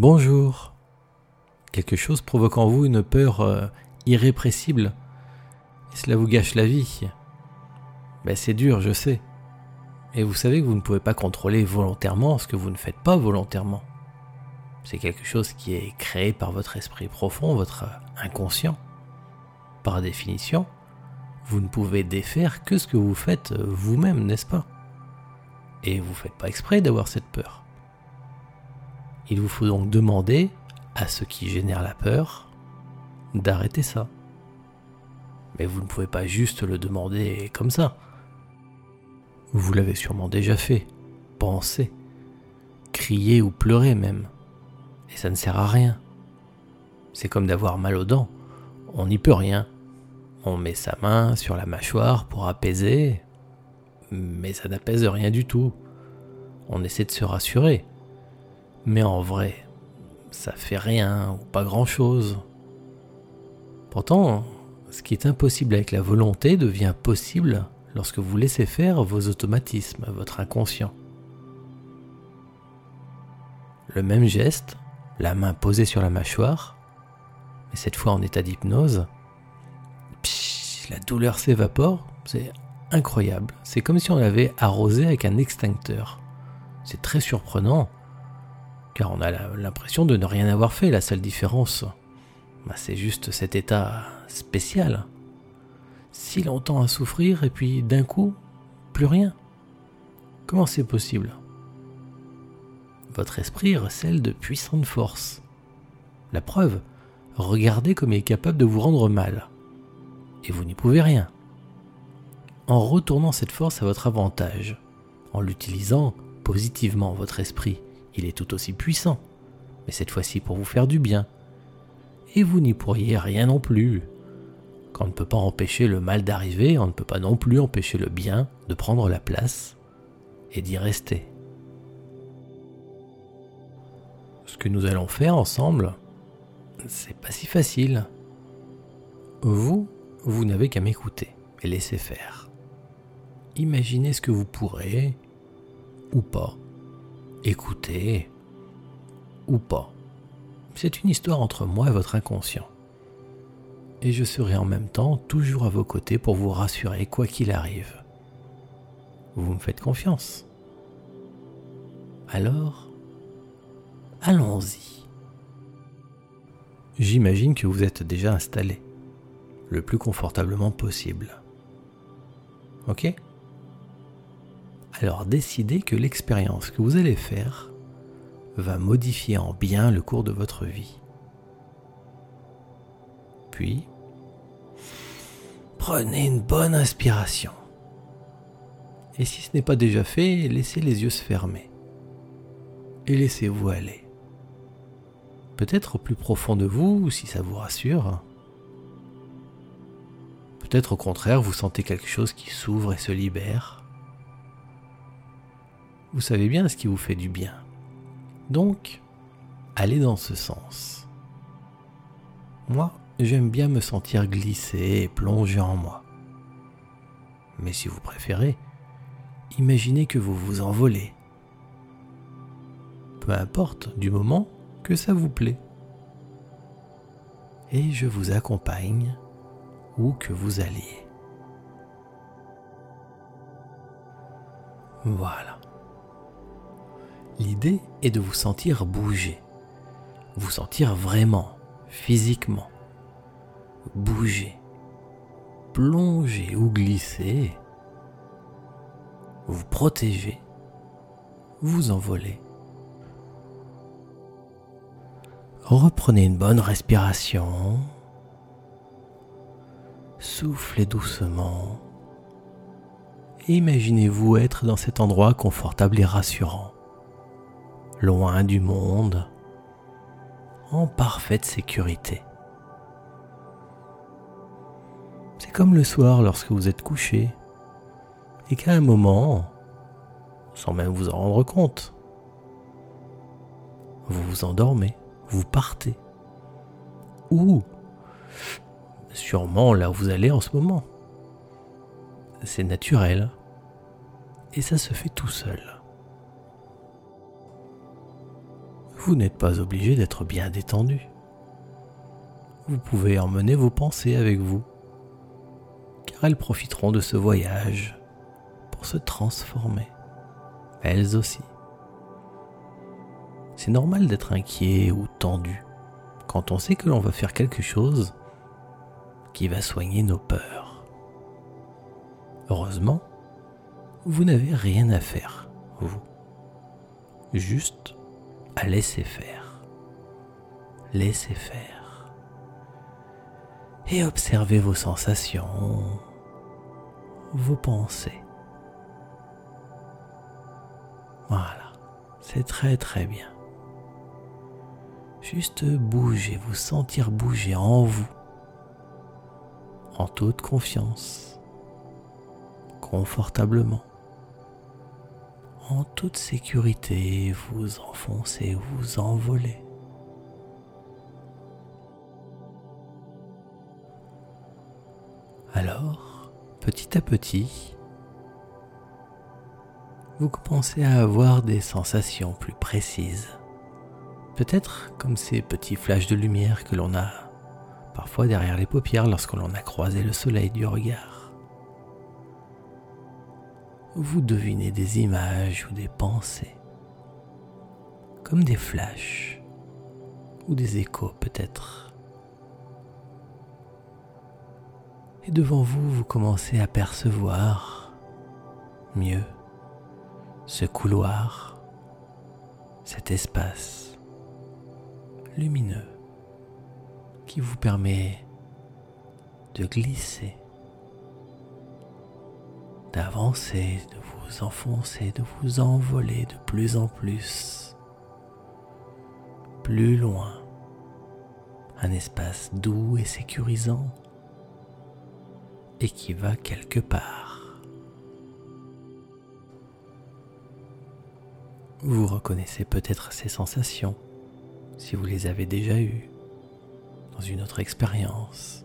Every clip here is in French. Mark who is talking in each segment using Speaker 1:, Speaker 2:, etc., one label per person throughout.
Speaker 1: Bonjour. Quelque chose provoque en vous une peur euh, irrépressible. Et cela vous gâche la vie. Ben, c'est dur, je sais. Et vous savez que vous ne pouvez pas contrôler volontairement ce que vous ne faites pas volontairement. C'est quelque chose qui est créé par votre esprit profond, votre inconscient. Par définition, vous ne pouvez défaire que ce que vous faites vous-même, n'est-ce pas? Et vous ne faites pas exprès d'avoir cette peur. Il vous faut donc demander à ce qui génère la peur d'arrêter ça. Mais vous ne pouvez pas juste le demander comme ça. Vous l'avez sûrement déjà fait, pensé, crier ou pleurer même. Et ça ne sert à rien. C'est comme d'avoir mal aux dents. On n'y peut rien. On met sa main sur la mâchoire pour apaiser, mais ça n'apaise rien du tout. On essaie de se rassurer. Mais en vrai, ça fait rien ou pas grand-chose. Pourtant, ce qui est impossible avec la volonté devient possible lorsque vous laissez faire vos automatismes, votre inconscient. Le même geste, la main posée sur la mâchoire, mais cette fois en état d'hypnose, la douleur s'évapore, c'est incroyable. C'est comme si on avait arrosé avec un extincteur. C'est très surprenant, car on a l'impression de ne rien avoir fait. La seule différence, bah, c'est juste cet état spécial. Si longtemps à souffrir et puis d'un coup, plus rien. Comment c'est possible? Votre esprit recèle de puissantes forces. La preuve, regardez comme il est capable de vous rendre mal. Et vous n'y pouvez rien. En retournant cette force à votre avantage, en l'utilisant positivement votre esprit, il est tout aussi puissant, mais cette fois-ci pour vous faire du bien. Et vous n'y pourriez rien non plus. Quand on ne peut pas empêcher le mal d'arriver, on ne peut pas non plus empêcher le bien de prendre la place et d'y rester. Ce que nous allons faire ensemble, c'est pas si facile. Vous, vous n'avez qu'à m'écouter et laisser faire. Imaginez ce que vous pourrez, ou pas, écouter ou pas. C'est une histoire entre moi et votre inconscient. Et je serai en même temps toujours à vos côtés pour vous rassurer quoi qu'il arrive. Vous me faites confiance. Alors, allons-y. J'imagine que vous êtes déjà installé, le plus confortablement possible. Ok? Alors décidez que l'expérience que vous allez faire va modifier en bien le cours de votre vie. Puis, prenez une bonne inspiration. Et si ce n'est pas déjà fait, laissez les yeux se fermer. Et laissez-vous aller. Peut-être au plus profond de vous, si ça vous rassure. Peut-être au contraire, vous sentez quelque chose qui s'ouvre et se libère vous savez bien ce qui vous fait du bien. Donc, allez dans ce sens. Moi, j'aime bien me sentir glisser et plonger en moi. Mais si vous préférez, imaginez que vous vous envolez. Peu importe du moment que ça vous plaît. Et je vous accompagne où que vous alliez. Voilà. L'idée est de vous sentir bouger, vous sentir vraiment, physiquement. Bouger, plonger ou glisser, vous protéger, vous envoler. Reprenez une bonne respiration. Soufflez doucement. Imaginez-vous être dans cet endroit confortable et rassurant loin du monde, en parfaite sécurité. C'est comme le soir lorsque vous êtes couché et qu'à un moment, sans même vous en rendre compte, vous vous endormez, vous partez. Ou sûrement là où vous allez en ce moment. C'est naturel et ça se fait tout seul. Vous n'êtes pas obligé d'être bien détendu. Vous pouvez emmener vos pensées avec vous, car elles profiteront de ce voyage pour se transformer, elles aussi. C'est normal d'être inquiet ou tendu quand on sait que l'on va faire quelque chose qui va soigner nos peurs. Heureusement, vous n'avez rien à faire, vous. Juste à laisser faire. Laissez faire. Et observez vos sensations, vos pensées. Voilà, c'est très très bien. Juste bouger, vous sentir bouger en vous, en toute confiance, confortablement en toute sécurité, vous enfoncez, vous envolez. Alors, petit à petit, vous commencez à avoir des sensations plus précises. Peut-être comme ces petits flashs de lumière que l'on a parfois derrière les paupières lorsque l'on a croisé le soleil du regard vous devinez des images ou des pensées, comme des flashs ou des échos peut-être. Et devant vous, vous commencez à percevoir mieux ce couloir, cet espace lumineux qui vous permet de glisser d'avancer, de vous enfoncer, de vous envoler de plus en plus, plus loin, un espace doux et sécurisant. Et qui va quelque part. Vous reconnaissez peut-être ces sensations si vous les avez déjà eues dans une autre expérience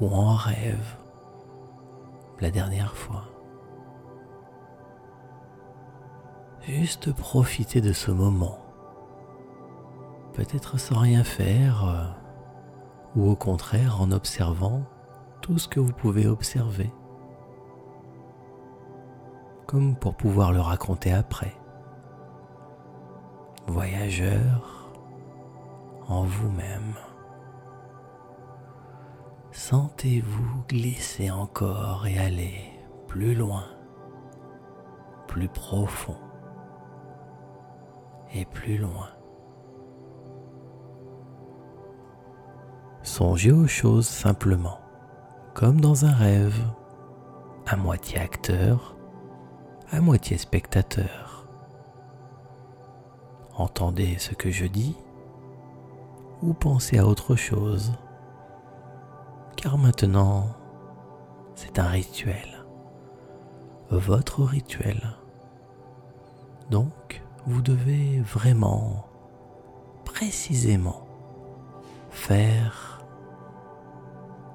Speaker 1: ou en rêve la dernière fois. Juste profiter de ce moment. Peut-être sans rien faire, euh, ou au contraire en observant tout ce que vous pouvez observer. Comme pour pouvoir le raconter après. Voyageur en vous-même. Sentez-vous glisser encore et aller plus loin, plus profond et plus loin. Songez aux choses simplement, comme dans un rêve, à moitié acteur, à moitié spectateur. Entendez ce que je dis ou pensez à autre chose car maintenant, c'est un rituel, votre rituel. Donc, vous devez vraiment, précisément, faire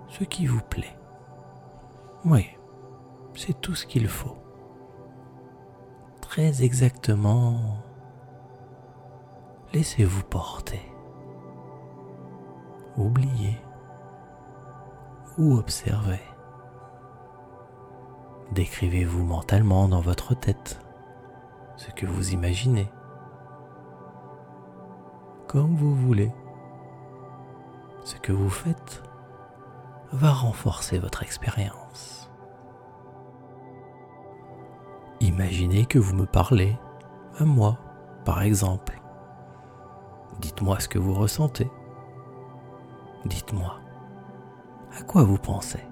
Speaker 1: ce qui vous plaît. Oui, c'est tout ce qu'il faut. Très exactement, laissez-vous porter. Oubliez ou observez. Décrivez-vous mentalement dans votre tête ce que vous imaginez, comme vous voulez. Ce que vous faites va renforcer votre expérience. Imaginez que vous me parlez, à moi, par exemple. Dites-moi ce que vous ressentez. Dites-moi à quoi vous pensez?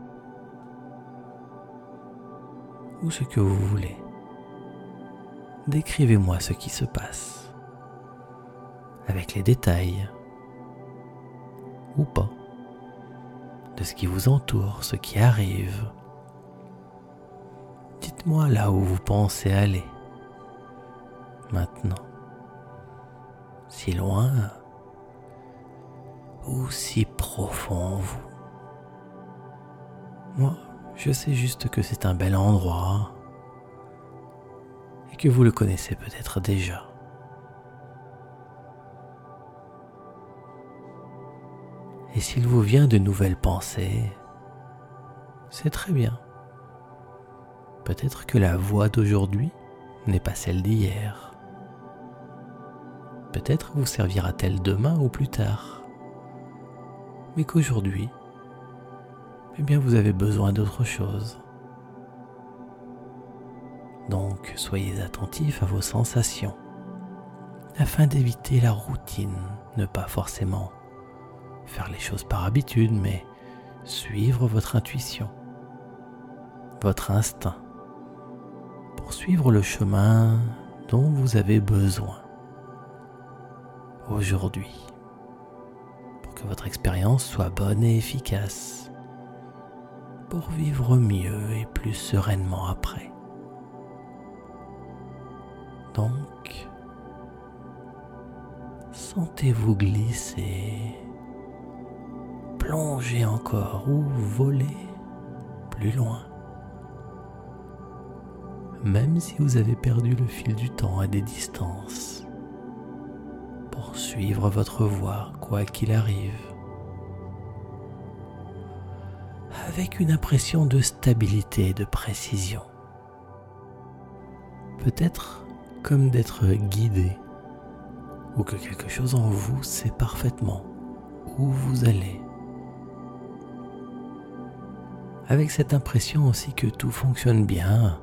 Speaker 1: Ou ce que vous voulez. Décrivez-moi ce qui se passe, avec les détails. Ou pas, de ce qui vous entoure, ce qui arrive. Dites-moi là où vous pensez aller, maintenant, si loin. Ou si profond en vous. Moi, je sais juste que c'est un bel endroit et que vous le connaissez peut-être déjà. Et s'il vous vient de nouvelles pensées, c'est très bien. Peut-être que la voix d'aujourd'hui n'est pas celle d'hier. Peut-être vous servira-t-elle demain ou plus tard. Mais qu'aujourd'hui, eh bien vous avez besoin d'autre chose. Donc soyez attentifs à vos sensations afin d'éviter la routine, ne pas forcément faire les choses par habitude, mais suivre votre intuition, votre instinct, pour suivre le chemin dont vous avez besoin aujourd'hui, pour que votre expérience soit bonne et efficace, pour vivre mieux et plus sereinement après. Donc, sentez-vous glisser, plonger encore ou voler plus loin. Même si vous avez perdu le fil du temps à des distances, pour suivre votre voie quoi qu'il arrive, avec une impression de stabilité et de précision. Peut-être comme d'être guidé ou que quelque chose en vous sait parfaitement où vous allez. Avec cette impression aussi que tout fonctionne bien,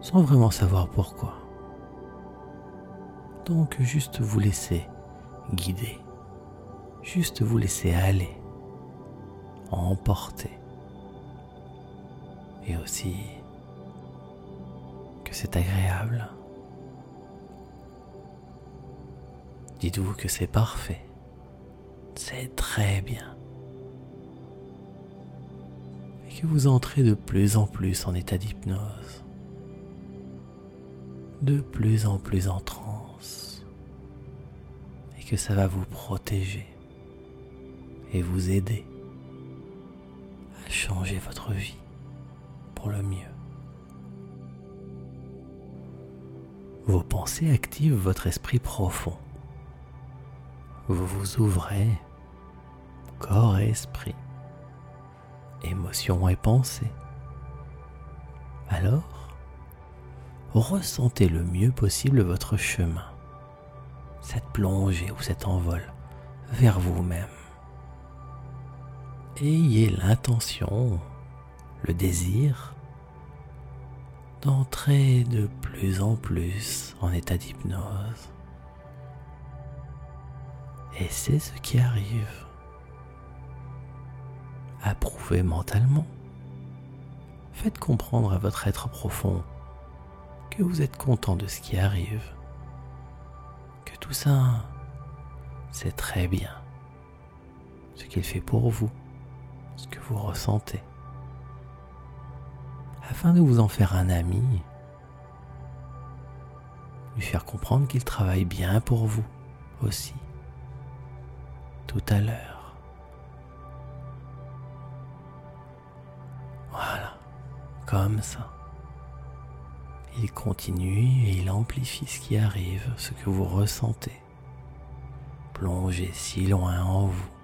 Speaker 1: sans vraiment savoir pourquoi. Donc juste vous laisser guider, juste vous laisser aller, emporter. Et aussi que c'est agréable. Dites-vous que c'est parfait. C'est très bien. Et que vous entrez de plus en plus en état d'hypnose. De plus en plus en transe. Et que ça va vous protéger et vous aider changer votre vie pour le mieux. Vos pensées activent votre esprit profond vous vous ouvrez, corps et esprit, émotions et pensées. Alors, ressentez le mieux possible votre chemin, cette plongée ou cet envol vers vous-même. Ayez l'intention, le désir d'entrer de plus en plus en état d'hypnose. Et c'est ce qui arrive. Approuvez mentalement. Faites comprendre à votre être profond que vous êtes content de ce qui arrive. Que tout ça, c'est très bien. Ce qu'il fait pour vous, ce que vous ressentez. Afin de vous en faire un ami, lui faire comprendre qu'il travaille bien pour vous aussi tout à l'heure. Voilà, comme ça. Il continue et il amplifie ce qui arrive, ce que vous ressentez. Plongez si loin en vous.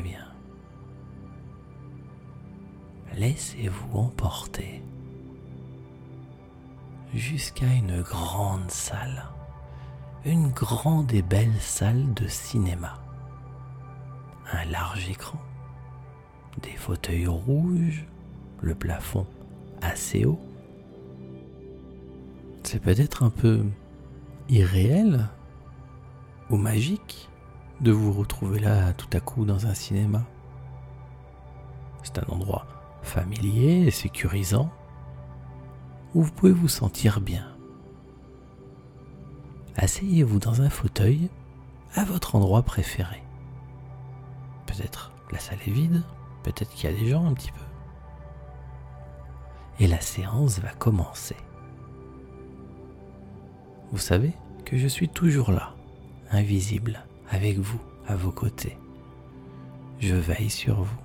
Speaker 1: Bien. Laissez-vous emporter jusqu'à une grande salle une grande et belle salle de cinéma. Un large écran, des fauteuils rouges, le plafond assez haut. C'est peut-être un peu irréel ou magique de vous retrouver là tout à coup dans un cinéma. C'est un endroit familier et sécurisant où vous pouvez vous sentir bien asseyez-vous dans un fauteuil à votre endroit préféré. Peut-être la salle est vide, peut-être qu'il y a des gens un petit peu. Et la séance va commencer. Vous savez que je suis toujours là, invisible, avec vous, à vos côtés. Je veille sur vous.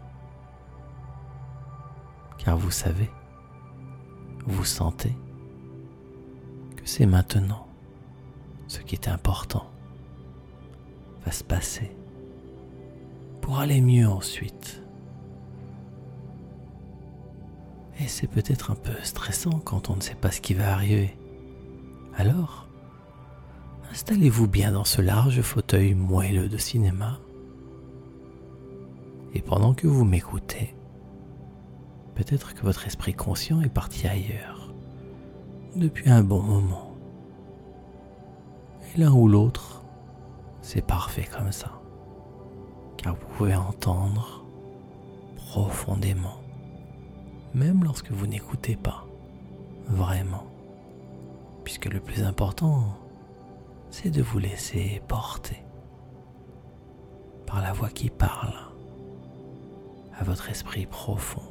Speaker 1: Car vous savez, vous sentez que c'est maintenant ce qui est important va se passer pour aller mieux ensuite. Et c'est peut-être un peu stressant quand on ne sait pas ce qui va arriver. Alors, installez-vous bien dans ce large fauteuil moelleux de cinéma. Et pendant que vous m'écoutez, peut-être que votre esprit conscient est parti ailleurs depuis un bon moment. Et l'un ou l'autre, c'est parfait comme ça, car vous pouvez entendre profondément même lorsque vous n'écoutez pas vraiment. Puisque le plus important, c'est de vous laisser porter par la voix qui parle à votre esprit profond.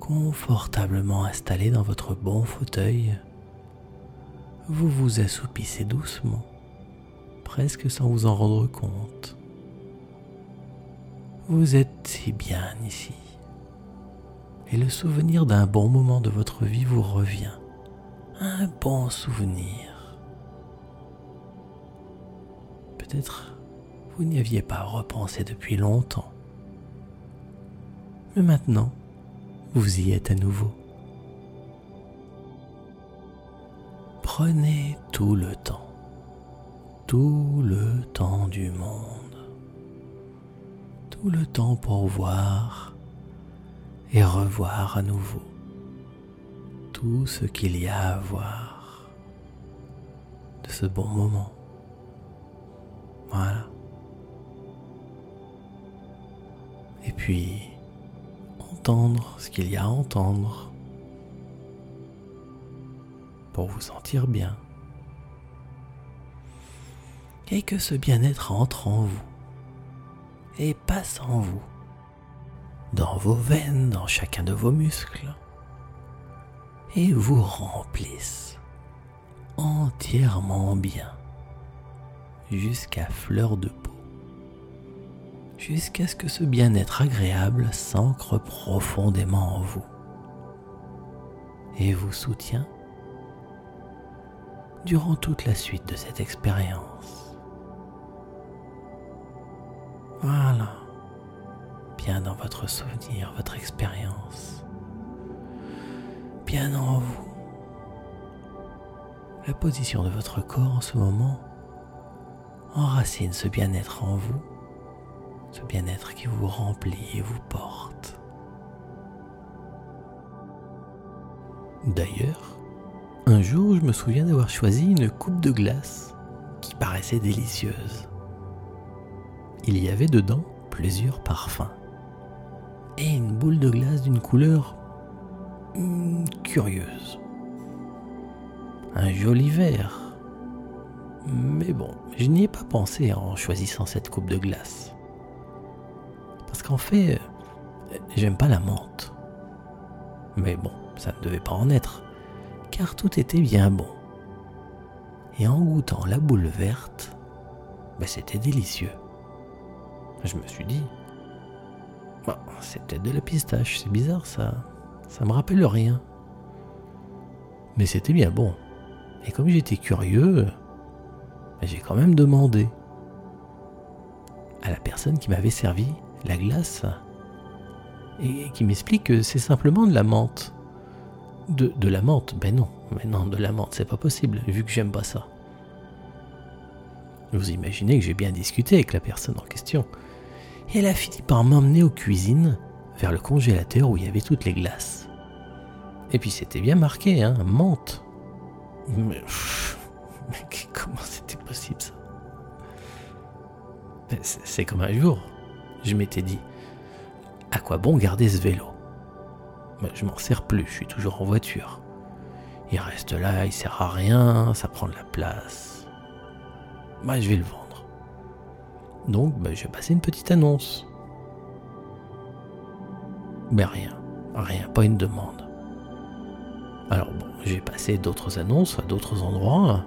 Speaker 1: Confortablement installé dans votre bon fauteuil, vous vous assoupissez doucement, presque sans vous en rendre compte. Vous êtes si bien ici. Et le souvenir d'un bon moment de votre vie vous revient. Un bon souvenir. Peut-être vous n'y aviez pas repensé depuis longtemps. Mais maintenant, vous y êtes à nouveau. Prenez tout le temps, tout le temps du monde tout le temps pour voir et revoir à nouveau tout ce qu'il y a à voir de ce bon moment. Voilà. Et puis, entendre ce qu'il y a à entendre pour vous sentir bien. Et que ce bien-être entre en vous et passe en vous, dans vos veines, dans chacun de vos muscles, et vous remplisse entièrement bien, jusqu'à fleur de peau, jusqu'à ce que ce bien-être agréable s'ancre profondément en vous et vous soutient durant toute la suite de cette expérience. Voilà. Bien dans votre souvenir, votre expérience. Bien en vous. La position de votre corps en ce moment enracine ce bien-être en vous, ce bien-être qui vous remplit et vous porte. D'ailleurs, un jour, je me souviens d'avoir choisi une coupe de glace qui paraissait délicieuse il y avait dedans plusieurs parfums et une boule de glace d'une couleur curieuse. Un joli verre. Mais bon, je n'y ai pas pensé en choisissant cette coupe de glace. Parce qu'en fait, j'aime pas la menthe. Mais bon, ça ne devait pas en être, car tout était bien bon. Et en goûtant la boule verte, ben, c'était délicieux. Je me suis dit, c'est peut-être de la pistache, c'est bizarre ça. Ça me rappelle rien. Mais c'était bien bon. Et comme j'étais curieux, bah, j'ai quand même demandé à la personne qui m'avait servi la glace et qui m'explique que c'est simplement de la menthe. De, de la menthe? Ben non, mais non, de la menthe, c'est pas possible, vu que j'aime pas ça. Vous imaginez que j'ai bien discuté avec la personne en question et elle a fini par m'emmener aux cuisines, vers le congélateur où il y avait toutes les glaces. Et puis c'était bien marqué, hein, menthe. Mais, comment c'était possible ça? C'est comme un jour, je m'étais dit, à quoi bon garder ce vélo? Je m'en sers plus, je suis toujours en voiture. Il reste là, il sert à rien, ça prend de la place. Bah, je vais le vendre. Donc bah, j'ai passé une petite annonce. Mais rien, rien, pas une demande. Alors bon, j'ai passé d'autres annonces à d'autres endroits.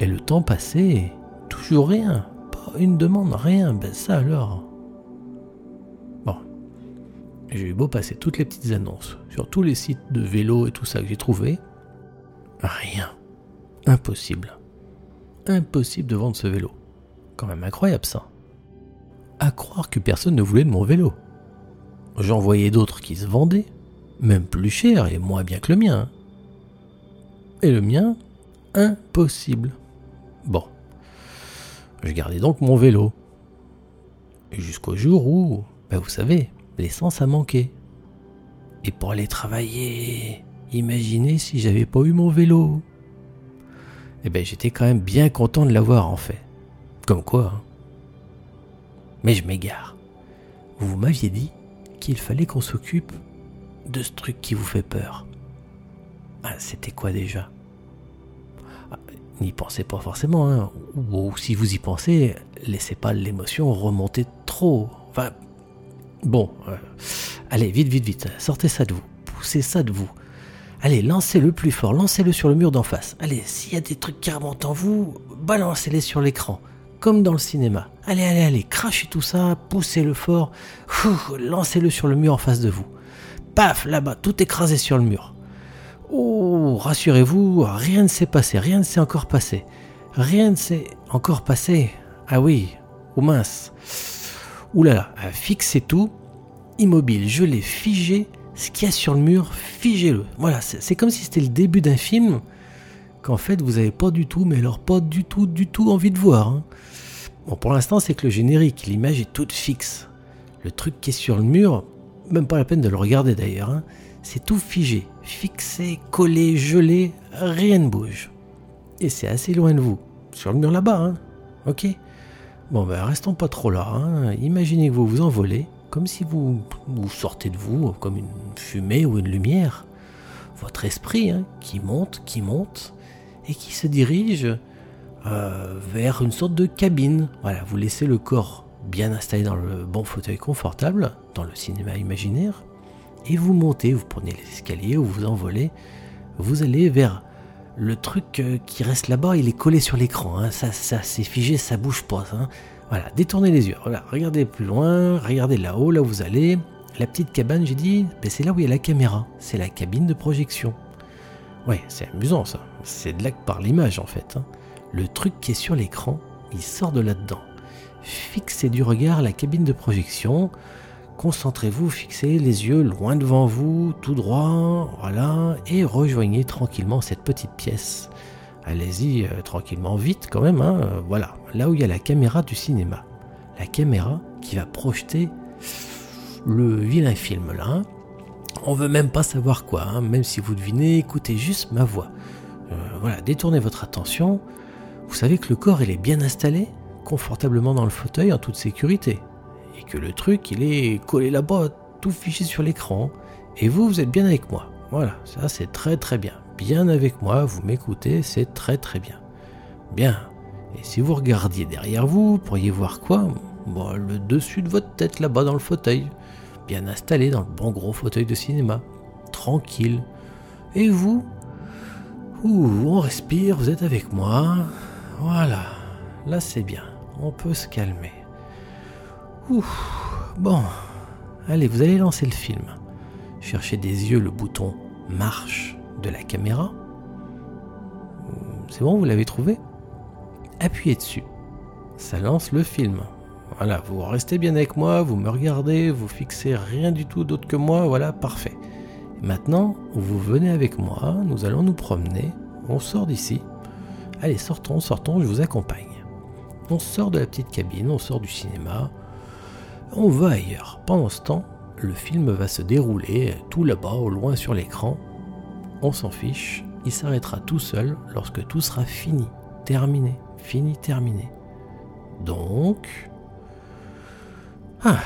Speaker 1: Et le temps passé, toujours rien. Pas une demande, rien. Ben ça alors. Bon. J'ai eu beau passer toutes les petites annonces sur tous les sites de vélo et tout ça que j'ai trouvé. Rien. Impossible. Impossible de vendre ce vélo. Quand même incroyable ça. À croire que personne ne voulait de mon vélo. J'en voyais d'autres qui se vendaient, même plus cher et moins bien que le mien. Et le mien, impossible. Bon. Je gardais donc mon vélo. Jusqu'au jour où, ben vous savez, l'essence a manqué. Et pour aller travailler, imaginez si j'avais pas eu mon vélo. Eh ben j'étais quand même bien content de l'avoir en fait. Comme quoi. Hein. Mais je m'égare. Vous m'aviez dit qu'il fallait qu'on s'occupe de ce truc qui vous fait peur. Ah, c'était quoi déjà? Ah, N'y pensez pas forcément, hein. ou, si vous y pensez, laissez pas l'émotion remonter trop. Enfin, bon, euh, allez, vite, vite, vite, sortez ça de vous, poussez ça de vous. Allez, lancez-le plus fort, lancez-le sur le mur d'en face. Allez, s'il y a des trucs qui remontent en vous, balancez-les sur l'écran, comme dans le cinéma. Allez, allez, allez, crachez tout ça, poussez-le fort, lancez-le sur le mur en face de vous. Paf, là-bas, tout écrasé sur le mur. Oh, rassurez-vous, rien ne s'est passé, rien ne s'est encore passé. Rien ne s'est encore passé. Ah oui, ou oh mince. Là là, fixez tout, immobile, je l'ai figé, ce qu'il y a sur le mur, figez-le. Voilà, c'est comme si c'était le début d'un film qu'en fait vous n'avez pas du tout, mais alors pas du tout, du tout envie de voir. Hein. Bon, pour l'instant, c'est que le générique, l'image est toute fixe. Le truc qui est sur le mur, même pas la peine de le regarder d'ailleurs, hein, c'est tout figé, fixé, collé, gelé, rien ne bouge. Et c'est assez loin de vous, sur le mur là-bas, hein. ok Bon, ben restons pas trop là. Hein. Imaginez que vous vous envolez comme si vous, vous sortez de vous comme une fumée ou une lumière. Votre esprit qui monte, qui monte, et qui se dirige euh, vers une sorte de cabine. Voilà, vous laissez le corps bien installé dans le bon fauteuil confortable, dans le cinéma imaginaire, et vous montez, vous prenez les escaliers ou vous envolez, vous allez vers le truc euh, qui reste là-bas, il est collé sur l'écran, hein. ça, ça c'est figé, ça bouge pas. Hein. Voilà, détournez les yeux. regardez plus loin, regardez là-haut, là où vous allez. La petite cabane, j'ai dit, ben, c'est là où il y a la caméra. C'est la cabine de projection. Ouais, c'est amusant ça. C'est de là que par l'image en fait. Hein. Le truc qui est sur l'écran, il sort de là-dedans. Fixez du regard la cabine de projection. Concentrez-vous, fixez les yeux loin devant vous, tout droit, voilà, et rejoignez tranquillement cette petite pièce allez-y euh, tranquillement, vite quand même. Hein, euh, voilà, là où il y a la caméra du cinéma. La caméra qui va projeter le vilain film là. Hein. On veut même pas savoir quoi, hein, même si vous devinez, écoutez juste ma voix. Euh, voilà, détournez votre attention. Vous savez que le corps il est bien installé, confortablement dans le fauteuil en toute sécurité. Et que le truc il est collé là-bas, tout fiché sur l'écran. Et vous, vous êtes bien avec moi. Voilà, ça c'est très très bien bien avec moi, vous m'écoutez, c'est très très bien. Bien. Et si vous regardiez derrière vous, vous pourriez voir quoi? Bon, Le dessus de votre tête là-bas dans le fauteuil. Bien installé dans le bon gros fauteuil de cinéma. Tranquille. Et vous? Ouh, on respire, vous êtes avec moi. Voilà. Là c'est bien. On peut se calmer. Ouh. Bon. Allez, vous allez lancer le film. Cherchez des yeux le bouton marche de la caméra. C'est bon, vous l'avez trouvé? Appuyez dessus. Ça lance le film. Voilà, vous restez bien avec moi, vous me regardez, vous fixez rien du tout d'autre que moi, voilà, parfait. Maintenant, vous venez avec moi, nous allons nous promener, on sort d'ici. Allez, sortons, sortons, je vous accompagne. On sort de la petite cabine, on sort du cinéma, on va ailleurs. Pendant ce temps, le film va se dérouler tout là-bas, au loin sur l'écran, on s'en fiche, il s'arrêtera tout seul lorsque tout sera fini, terminé, fini, terminé. Donc... Ah,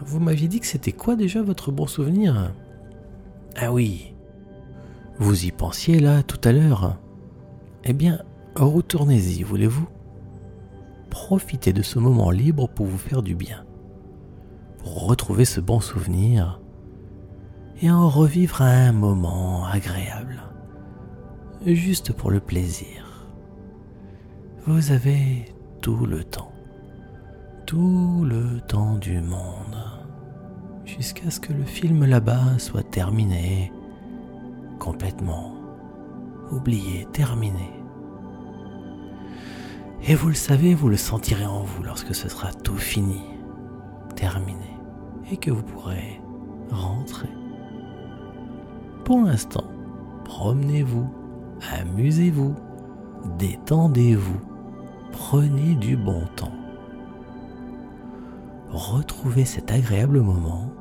Speaker 1: vous m'aviez dit que c'était quoi déjà votre bon souvenir? Ah oui, vous y pensiez là tout à l'heure. Eh bien, retournez-y, voulez-vous? Profitez de ce moment libre pour vous faire du bien, pour retrouver ce bon souvenir et en revivre un moment agréable, juste pour le plaisir. Vous avez tout le temps, le temps du monde, jusqu'à ce que le film là-bas soit terminé, complètement, oublié, terminé, Et vous le savez, vous le sentirez en vous lorsque ce sera tout fini, terminé, et que vous pourrez rentrer. Pour l'instant, promenez-vous, amusez-vous, détendez-vous, prenez du bon temps. Retrouvez cet agréable moment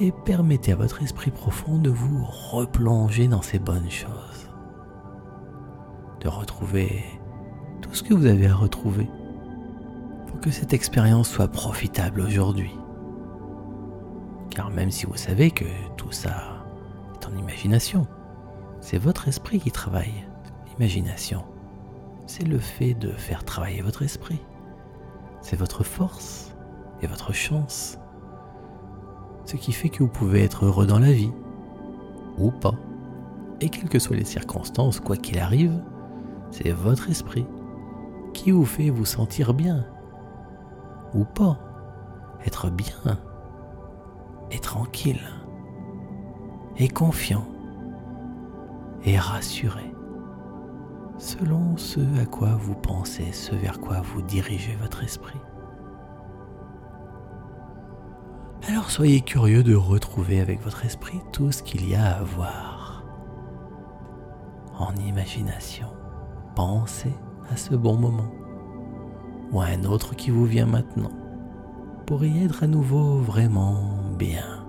Speaker 1: et permettez à votre esprit profond de vous replonger dans ces bonnes choses, de retrouver tout ce que vous avez à retrouver pour que cette expérience soit profitable aujourd'hui. Car même si vous savez que tout ça est en imagination, c'est votre esprit qui travaille. L'imagination, c'est le fait de faire travailler votre esprit. C'est votre force et votre chance. Ce qui fait que vous pouvez être heureux dans la vie, ou pas. Et quelles que soient les circonstances, quoi qu'il arrive, c'est votre esprit qui vous fait vous sentir bien, ou pas. Être bien, et tranquille, et confiant, et rassuré, selon ce à quoi vous pensez, ce vers quoi vous dirigez votre esprit. Alors soyez curieux de retrouver avec votre esprit tout ce qu'il y a à voir. En imagination, pensez à ce bon moment ou à un autre qui vous vient maintenant pour y être à nouveau vraiment bien.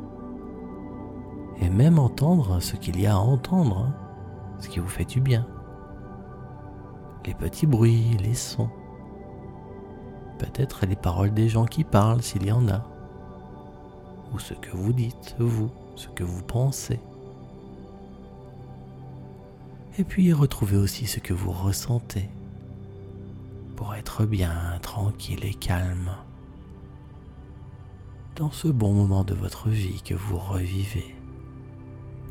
Speaker 1: Et même entendre ce qu'il y a à entendre, hein, ce qui vous fait du bien. Les petits bruits, les sons. Peut-être les paroles des gens qui parlent s'il y en a. Ou ce que vous dites, vous, ce que vous pensez. Et puis retrouvez aussi ce que vous ressentez pour être bien, tranquille et calme dans ce bon moment de votre vie que vous revivez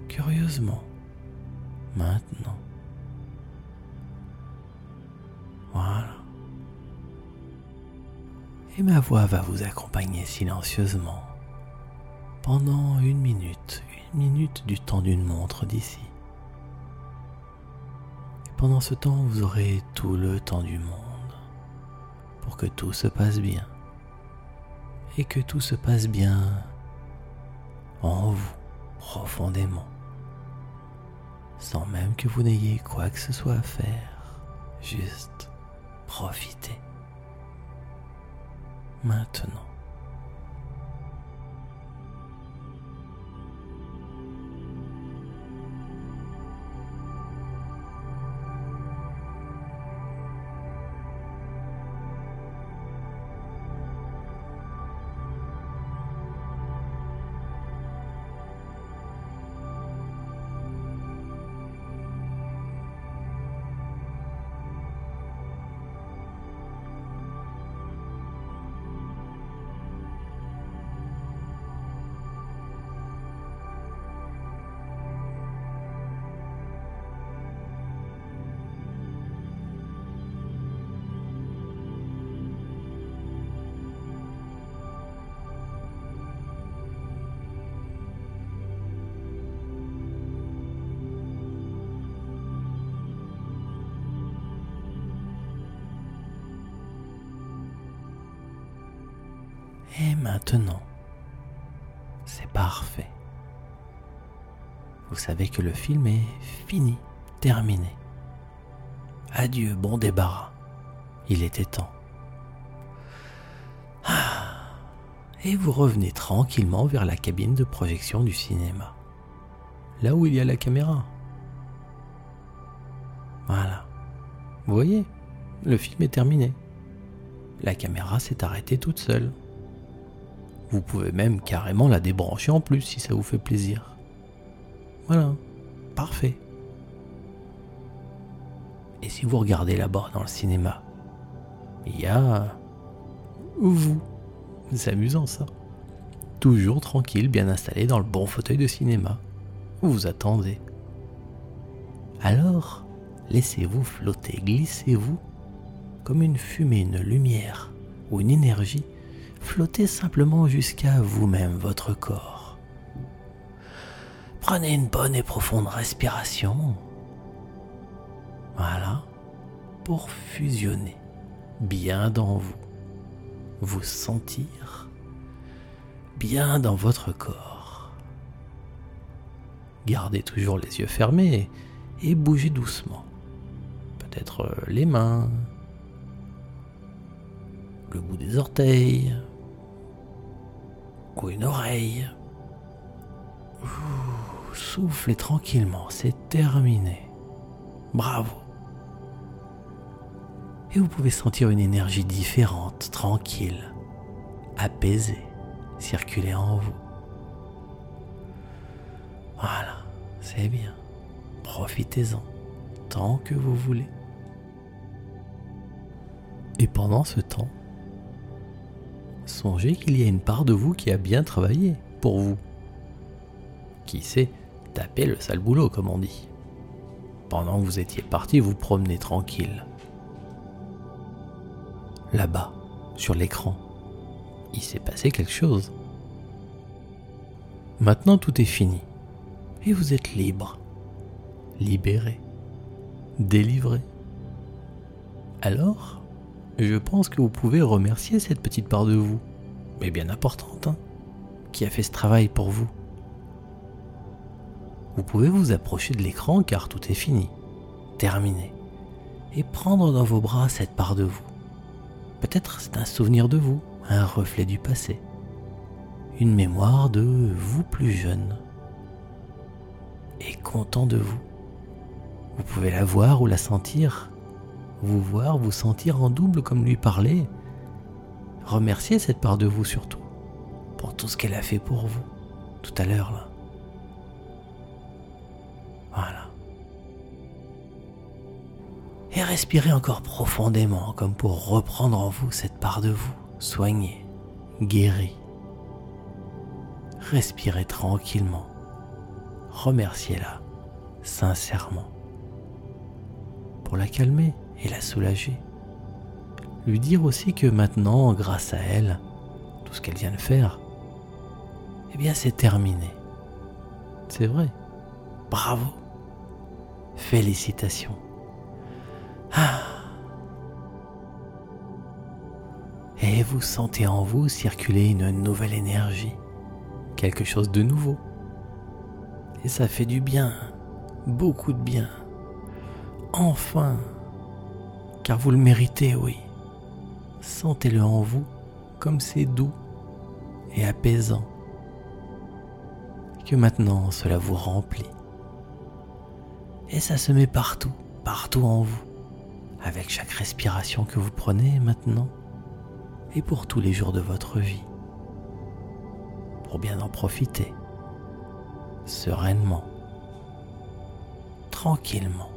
Speaker 1: curieusement maintenant. Et ma voix va vous accompagner silencieusement pendant une minute, une minute du temps d'une montre d'ici. Pendant ce temps, vous aurez tout le temps du monde pour que tout se passe bien et que tout se passe bien en vous profondément, sans même que vous n'ayez quoi que ce soit à faire, juste profitez maintenant. Et maintenant, c'est parfait. Vous savez que le film est fini, terminé. Adieu, bon débarras. Il était temps. Ah, et vous revenez tranquillement vers la cabine de projection du cinéma. Là où il y a la caméra. Voilà. Vous voyez, le film est terminé. La caméra s'est arrêtée toute seule. Vous pouvez même carrément la débrancher en plus si ça vous fait plaisir. Voilà, parfait. Et si vous regardez là-bas dans le cinéma, il y a vous. C'est amusant ça. Toujours tranquille, bien installé dans le bon fauteuil de cinéma. Vous attendez. Alors, laissez-vous flotter, glissez-vous comme une fumée, une lumière ou une énergie flottez simplement jusqu'à vous-même, votre corps. Prenez une bonne et profonde respiration. Voilà. pour fusionner bien dans vous, vous sentir bien dans votre corps. Gardez toujours les yeux fermés et bougez doucement. Peut-être euh, les mains, le bout des orteils ou une oreille. soufflez tranquillement, c'est terminé. Bravo. Et vous pouvez sentir une énergie différente, tranquille, apaisée, circuler en vous. Voilà, c'est bien. Profitez-en tant que vous voulez. Et pendant ce temps, songez qu'il y a une part de vous qui a bien travaillé pour vous. Qui sait taper le sale boulot, comme on dit. Pendant que vous étiez parti vous promener tranquille. Là-bas, sur l'écran, il s'est passé quelque chose. Maintenant tout est fini. Et vous êtes libre, libéré, délivré. Alors, je pense que vous pouvez remercier cette petite part de vous, mais bien importante, hein, qui a fait ce travail pour vous. Vous pouvez vous approcher de l'écran car tout est fini, terminé, et prendre dans vos bras cette part de vous. Peut-être c'est un souvenir de vous, un reflet du passé, une mémoire de vous plus jeune, et content de vous. Vous pouvez la voir ou la sentir vous voir, vous sentir en double comme lui parler. Remerciez cette part de vous surtout pour tout ce qu'elle a fait pour vous tout à l'heure là. Voilà. Et respirez encore profondément comme pour reprendre en vous cette part de vous, soignée, guérie. Respirez tranquillement. Remerciez-la sincèrement. Pour la calmer, et la soulager. Lui dire aussi que maintenant, grâce à elle, tout ce qu'elle vient de faire, eh bien c'est terminé. C'est vrai. Bravo. Félicitations. Ah. Et vous sentez en vous circuler une nouvelle énergie, quelque chose de nouveau. Et ça fait du bien, beaucoup de bien. Enfin, car vous le méritez, oui. Sentez-le en vous comme c'est doux et apaisant. Que maintenant cela vous remplit. Et ça se met partout, partout en vous, avec chaque respiration que vous prenez maintenant et pour tous les jours de votre vie. Pour bien en profiter, sereinement, tranquillement.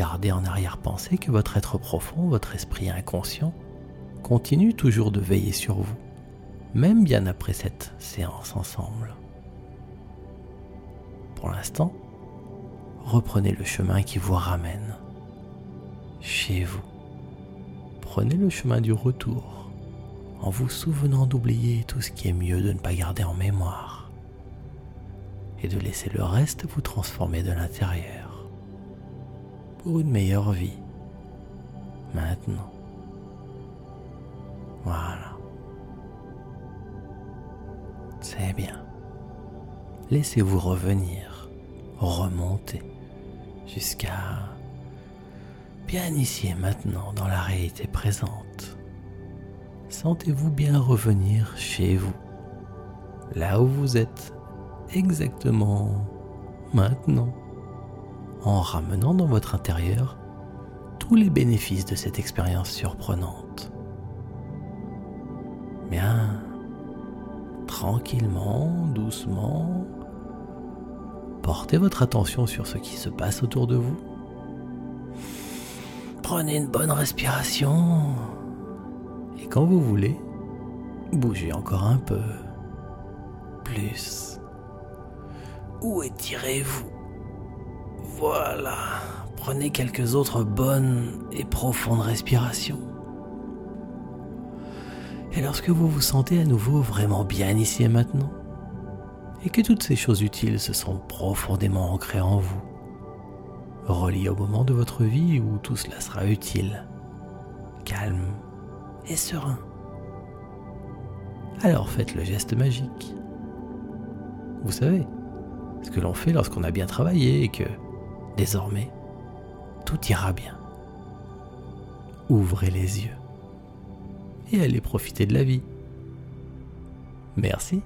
Speaker 1: Gardez en arrière-pensée que votre être profond, votre esprit inconscient, continue toujours de veiller sur vous, même bien après cette séance ensemble. Pour l'instant, reprenez le chemin qui vous ramène chez vous. Prenez le chemin du retour en vous souvenant d'oublier tout ce qui est mieux de ne pas garder en mémoire et de laisser le reste vous transformer de l'intérieur pour une meilleure vie. Maintenant. Voilà. C'est bien. Laissez-vous revenir, remonter jusqu'à bien ici et maintenant dans la réalité présente. Sentez-vous bien revenir chez vous, là où vous êtes exactement maintenant en ramenant dans votre intérieur tous les bénéfices de cette expérience surprenante. Bien, tranquillement, doucement, portez votre attention sur ce qui se passe autour de vous. Prenez une bonne respiration et quand vous voulez, bougez encore un peu. Plus. Ou étirez-vous? Voilà. Prenez quelques autres bonnes et profondes respirations. Et lorsque vous vous sentez à nouveau vraiment bien ici et maintenant, et que toutes ces choses utiles se sont profondément ancrées en vous, reliées au moment de votre vie où tout cela sera utile, calme et serein. Alors faites le geste magique. Vous savez, ce que l'on fait lorsqu'on a bien travaillé et que Désormais, tout ira bien. Ouvrez les yeux et allez profiter de la vie. Merci.